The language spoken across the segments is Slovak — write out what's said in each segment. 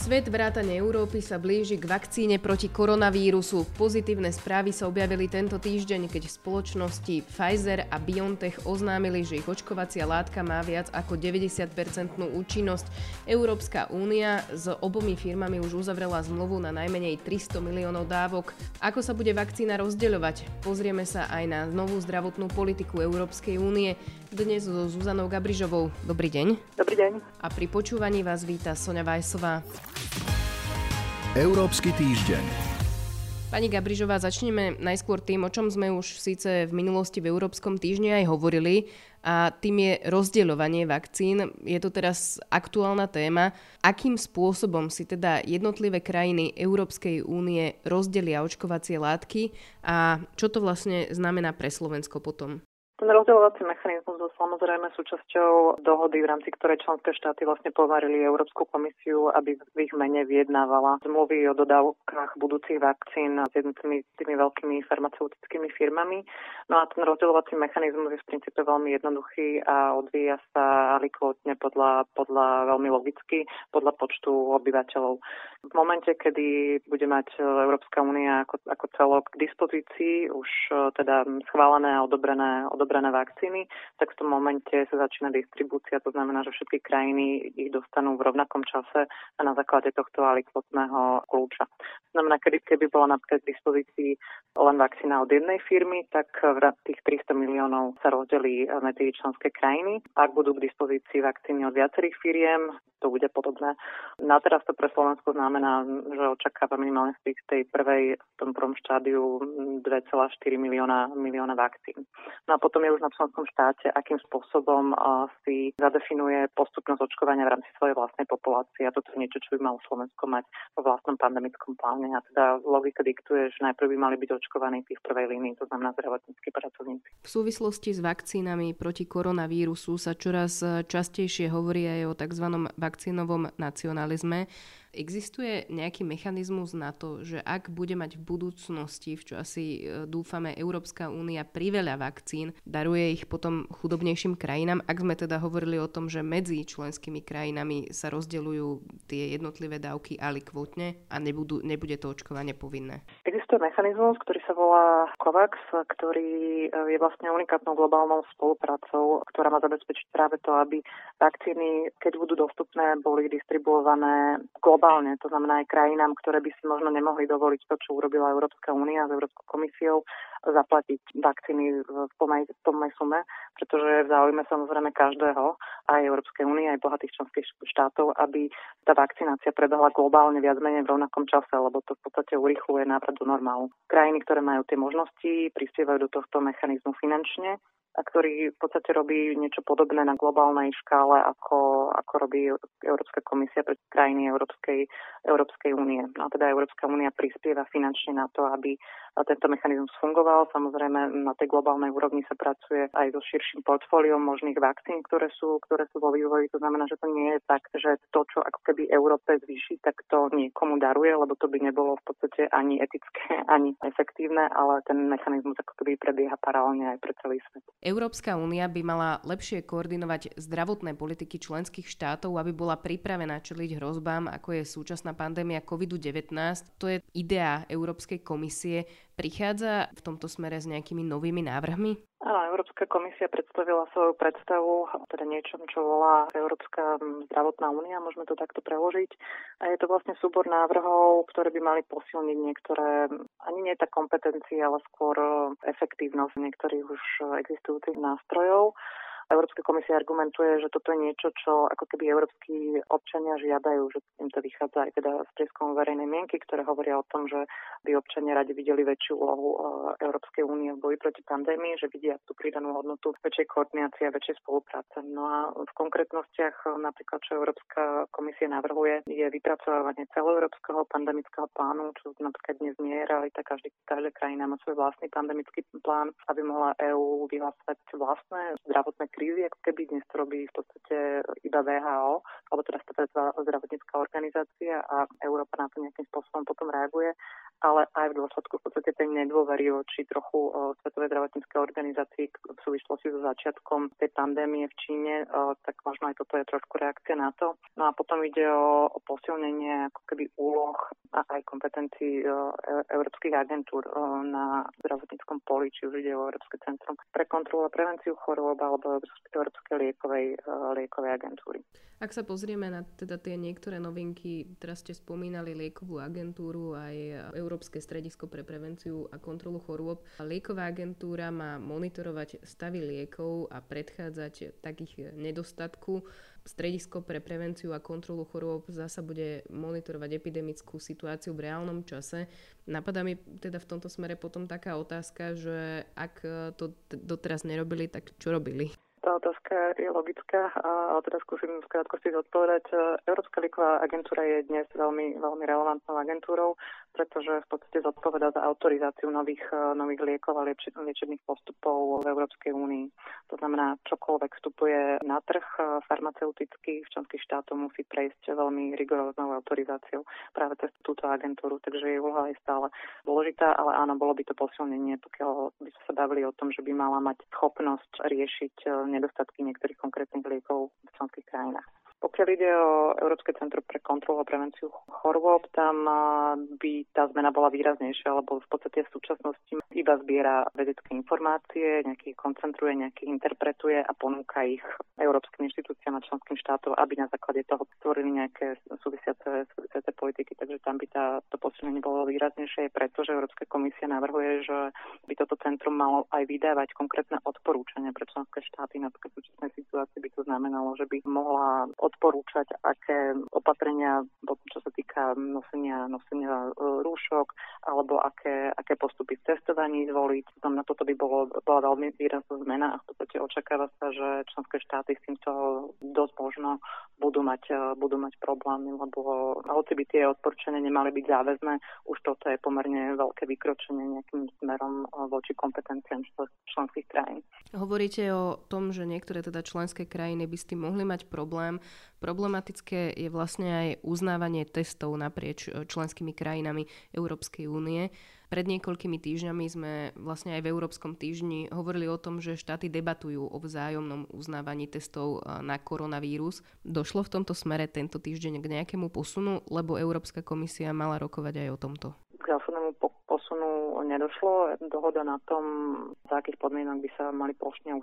Svet vrátane Európy sa blíži k vakcíne proti koronavírusu. Pozitívne správy sa objavili tento týždeň, keď spoločnosti Pfizer a BioNTech oznámili, že ich očkovacia látka má viac ako 90-percentnú účinnosť. Európska únia s obomi firmami už uzavrela zmluvu na najmenej 300 miliónov dávok. Ako sa bude vakcína rozdeľovať? Pozrieme sa aj na novú zdravotnú politiku Európskej únie. Dnes so Zuzanou Gabrižovou. Dobrý deň. Dobrý deň. A pri počúvaní vás víta Sonja Vajsová. Európsky týždeň. Pani Gabrižová, začneme najskôr tým, o čom sme už síce v minulosti v Európskom týždni aj hovorili, a tým je rozdeľovanie vakcín. Je to teraz aktuálna téma. Akým spôsobom si teda jednotlivé krajiny Európskej únie rozdelia očkovacie látky a čo to vlastne znamená pre Slovensko potom? Ten rozdeľovací mechanizmus bol samozrejme súčasťou dohody, v rámci ktorej členské štáty vlastne povarili Európsku komisiu, aby v ich mene vyjednávala zmluvy o dodávkach budúcich vakcín s jednotými tými veľkými farmaceutickými firmami. No a ten rozdeľovací mechanizmus je v princípe veľmi jednoduchý a odvíja sa alikvotne podľa, podľa veľmi logicky, podľa počtu obyvateľov. V momente, kedy bude mať Európska únia ako, ako celok k dispozícii už teda schválené a odobrené, odobrené odobrané vakcíny, tak v tom momente sa začína distribúcia, to znamená, že všetky krajiny ich dostanú v rovnakom čase a na základe tohto alikvotného kľúča. Znamená, kedy, keby bola napríklad k dispozícii len vakcína od jednej firmy, tak tých 300 miliónov sa rozdelí medzi členské krajiny. Ak budú k dispozícii vakcíny od viacerých firiem, to bude podobné. Na teraz to pre Slovensko znamená, že očakáva minimálne z tej prvej, v tom prvom štádiu 2,4 milióna, milióna vakcín. No a potom potom je už na členskom štáte, akým spôsobom si zadefinuje postupnosť očkovania v rámci svojej vlastnej populácie. A toto je niečo, čo by malo Slovensko mať vo vlastnom pandemickom pláne. A teda logika diktuje, že najprv by mali byť očkovaní tí v prvej línii, to znamená zdravotníckí pracovníci. V súvislosti s vakcínami proti koronavírusu sa čoraz častejšie hovorí aj o tzv. Vakcínovom nacionalizme. Existuje nejaký mechanizmus na to, že ak bude mať v budúcnosti, v čo asi e, dúfame Európska únia priveľa vakcín, daruje ich potom chudobnejším krajinám, ak sme teda hovorili o tom, že medzi členskými krajinami sa rozdeľujú tie jednotlivé dávky alikvotne a nebudú, nebude to očkovanie povinné. Existuje mechanizmus, ktorý sa volá COVAX, ktorý e, je vlastne unikátnou globálnou spoluprácou, ktorá má zabezpečiť práve to, aby vakcíny, keď budú dostupné, boli distribuované globálne to znamená aj krajinám, ktoré by si možno nemohli dovoliť to, čo urobila Európska únia s Európskou komisiou, zaplatiť vakcíny v plnej, plnej sume, pretože v záujme samozrejme každého, aj Európskej únie, aj bohatých členských štátov, aby tá vakcinácia prebehla globálne viac menej v rovnakom čase, lebo to v podstate urychluje návrat do normálu. Krajiny, ktoré majú tie možnosti, prispievajú do tohto mechanizmu finančne a ktorý v podstate robí niečo podobné na globálnej škále, ako, ako robí Európska komisia pre krajiny Európskej, Európskej únie. A teda Európska únia prispieva finančne na to, aby tento mechanizmus fungoval. Samozrejme, na tej globálnej úrovni sa pracuje aj so širším portfóliom možných vakcín, ktoré sú, ktoré sú vo vývoji. To znamená, že to nie je tak, že to, čo ako keby Európe zvýši, tak to niekomu daruje, lebo to by nebolo v podstate ani etické, ani efektívne, ale ten mechanizmus ako keby prebieha paralelne aj pre celý svet. Európska únia by mala lepšie koordinovať zdravotné politiky členských štátov, aby bola pripravená čeliť hrozbám, ako je súčasná pandémia COVID-19. To je idea Európskej komisie. Prichádza v tomto smere s nejakými novými návrhmi? Áno, Európska komisia predstavila svoju predstavu, teda niečom, čo volá Európska zdravotná únia, môžeme to takto preložiť. A je to vlastne súbor návrhov, ktoré by mali posilniť niektoré, ani nie tá kompetencia, ale skôr efektívnosť niektorých už existujúcich nástrojov. Európska komisia argumentuje, že toto je niečo, čo ako keby európsky občania žiadajú, že im to vychádza aj teda z prieskumu verejnej mienky, ktoré hovoria o tom, že by občania radi videli väčšiu úlohu e, Európskej únie v boji proti pandémii, že vidia tú pridanú hodnotu väčšej koordinácie a väčšej spolupráce. No a v konkrétnostiach e, napríklad, čo Európska komisia navrhuje, je vypracovanie celoeurópskeho pandemického plánu, čo napríklad dnes nie je realita. Každý, každá krajina má svoj vlastný pandemický plán, aby mohla EÚ vyhlásať vlastné zdravotné krízy, ako keby dnes to robí v podstate iba VHO, alebo teda Svetová zdravotnícká organizácia a Európa na to nejakým spôsobom potom reaguje. ale aj v dôsledku v podstate tej nedôvery voči trochu Svetovej zdravotníckej organizácii v súvislosti so začiatkom tej pandémie v Číne, tak možno aj toto je trošku reakcia na to. No a potom ide o, posilnenie ako keby úloh a aj kompetencií e, európskych agentúr na zdravotníckom poli, či už ide o Európske centrum pre kontrolu a prevenciu chorôb alebo Európskej liekovej, liekovej agentúry. Ak sa pozrieme na teda tie niektoré novinky, teraz ste spomínali liekovú agentúru aj Európske stredisko pre prevenciu a kontrolu chorôb. Lieková agentúra má monitorovať stavy liekov a predchádzať takých nedostatku. Stredisko pre prevenciu a kontrolu chorôb zasa bude monitorovať epidemickú situáciu v reálnom čase. Napadá mi teda v tomto smere potom taká otázka, že ak to doteraz nerobili, tak čo robili? Tá otázka je logická a teda skúsim v krátkosti zodpovedať. Európska lieková agentúra je dnes veľmi, veľmi relevantnou agentúrou, pretože v podstate zodpoveda za autorizáciu nových, nových liekov a lieči, liečebných postupov v Európskej únii. To znamená, čokoľvek vstupuje na trh farmaceutický v členských štátoch musí prejsť veľmi rigoróznou autorizáciou práve cez túto agentúru, takže jej úloha je stále dôležitá, ale áno, bolo by to posilnenie, pokiaľ by sme sa bavili o tom, že by mala mať schopnosť riešiť nedostatky niektorých konkrétnych liekov v členských krajinách. Pokiaľ ide o Európske centrum pre kontrolu a prevenciu chorôb, tam by tá zmena bola výraznejšia, lebo v podstate v súčasnosti iba zbiera vedecké informácie, nejaký koncentruje, nejaký interpretuje a ponúka ich európskym inštitúciám a členským štátom, aby na základe toho stvorili nejaké súvisiace, súvisiace politiky. Takže tam by tá, to posilnenie bolo výraznejšie, pretože Európska komisia navrhuje, že by toto centrum malo aj vydávať konkrétne odporúčania pre členské štáty. Napríklad v súčasnej situácii by to znamenalo, že by mohla odporúčať, aké opatrenia, čo sa týka nosenia, nosenia e, rúšok, alebo aké, aké postupy v testovaní zvoliť. Na toto by bolo, bola veľmi výrazná zmena a v podstate očakáva sa, že členské štáty s týmto dosť možno budú mať, e, budú mať problémy, lebo hoci by tie odporúčania nemali byť záväzné, už toto je pomerne veľké vykročenie nejakým smerom e, voči kompetenciám členských krajín. Hovoríte o tom, že niektoré teda členské krajiny by s tým mohli mať problém. Problematické je vlastne aj uznávanie testov naprieč e, členskými krajinami Európskej únie. Pred niekoľkými týždňami sme vlastne aj v Európskom týždni hovorili o tom, že štáty debatujú o vzájomnom uznávaní testov e, na koronavírus. Došlo v tomto smere tento týždeň k nejakému posunu, lebo Európska komisia mala rokovať aj o tomto? K zásadnému posunu nedošlo. Dohoda na tom, za akých podmienok by sa mali plošne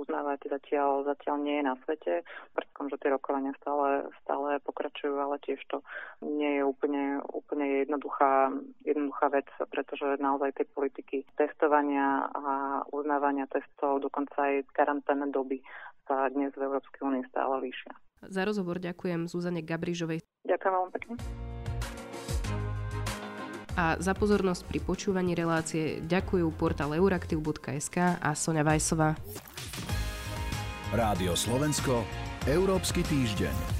uznávať, zatiaľ, zatiaľ nie je na svete. Predkom, že tie rokovania stále, stále pokračujú, ale tiež to nie je úplne, úplne jednoduchá, jednoduchá vec, pretože naozaj tie politiky testovania a uznávania testov, dokonca aj karanténne doby sa dnes v Európskej únii stále líšia. Za rozhovor ďakujem Zuzane Gabrižovej. Ďakujem veľmi pekne a za pozornosť pri počúvaní relácie ďakujú portál euraktiv.sk a Sonja Vajsová. Rádio Slovensko, Európsky týždeň.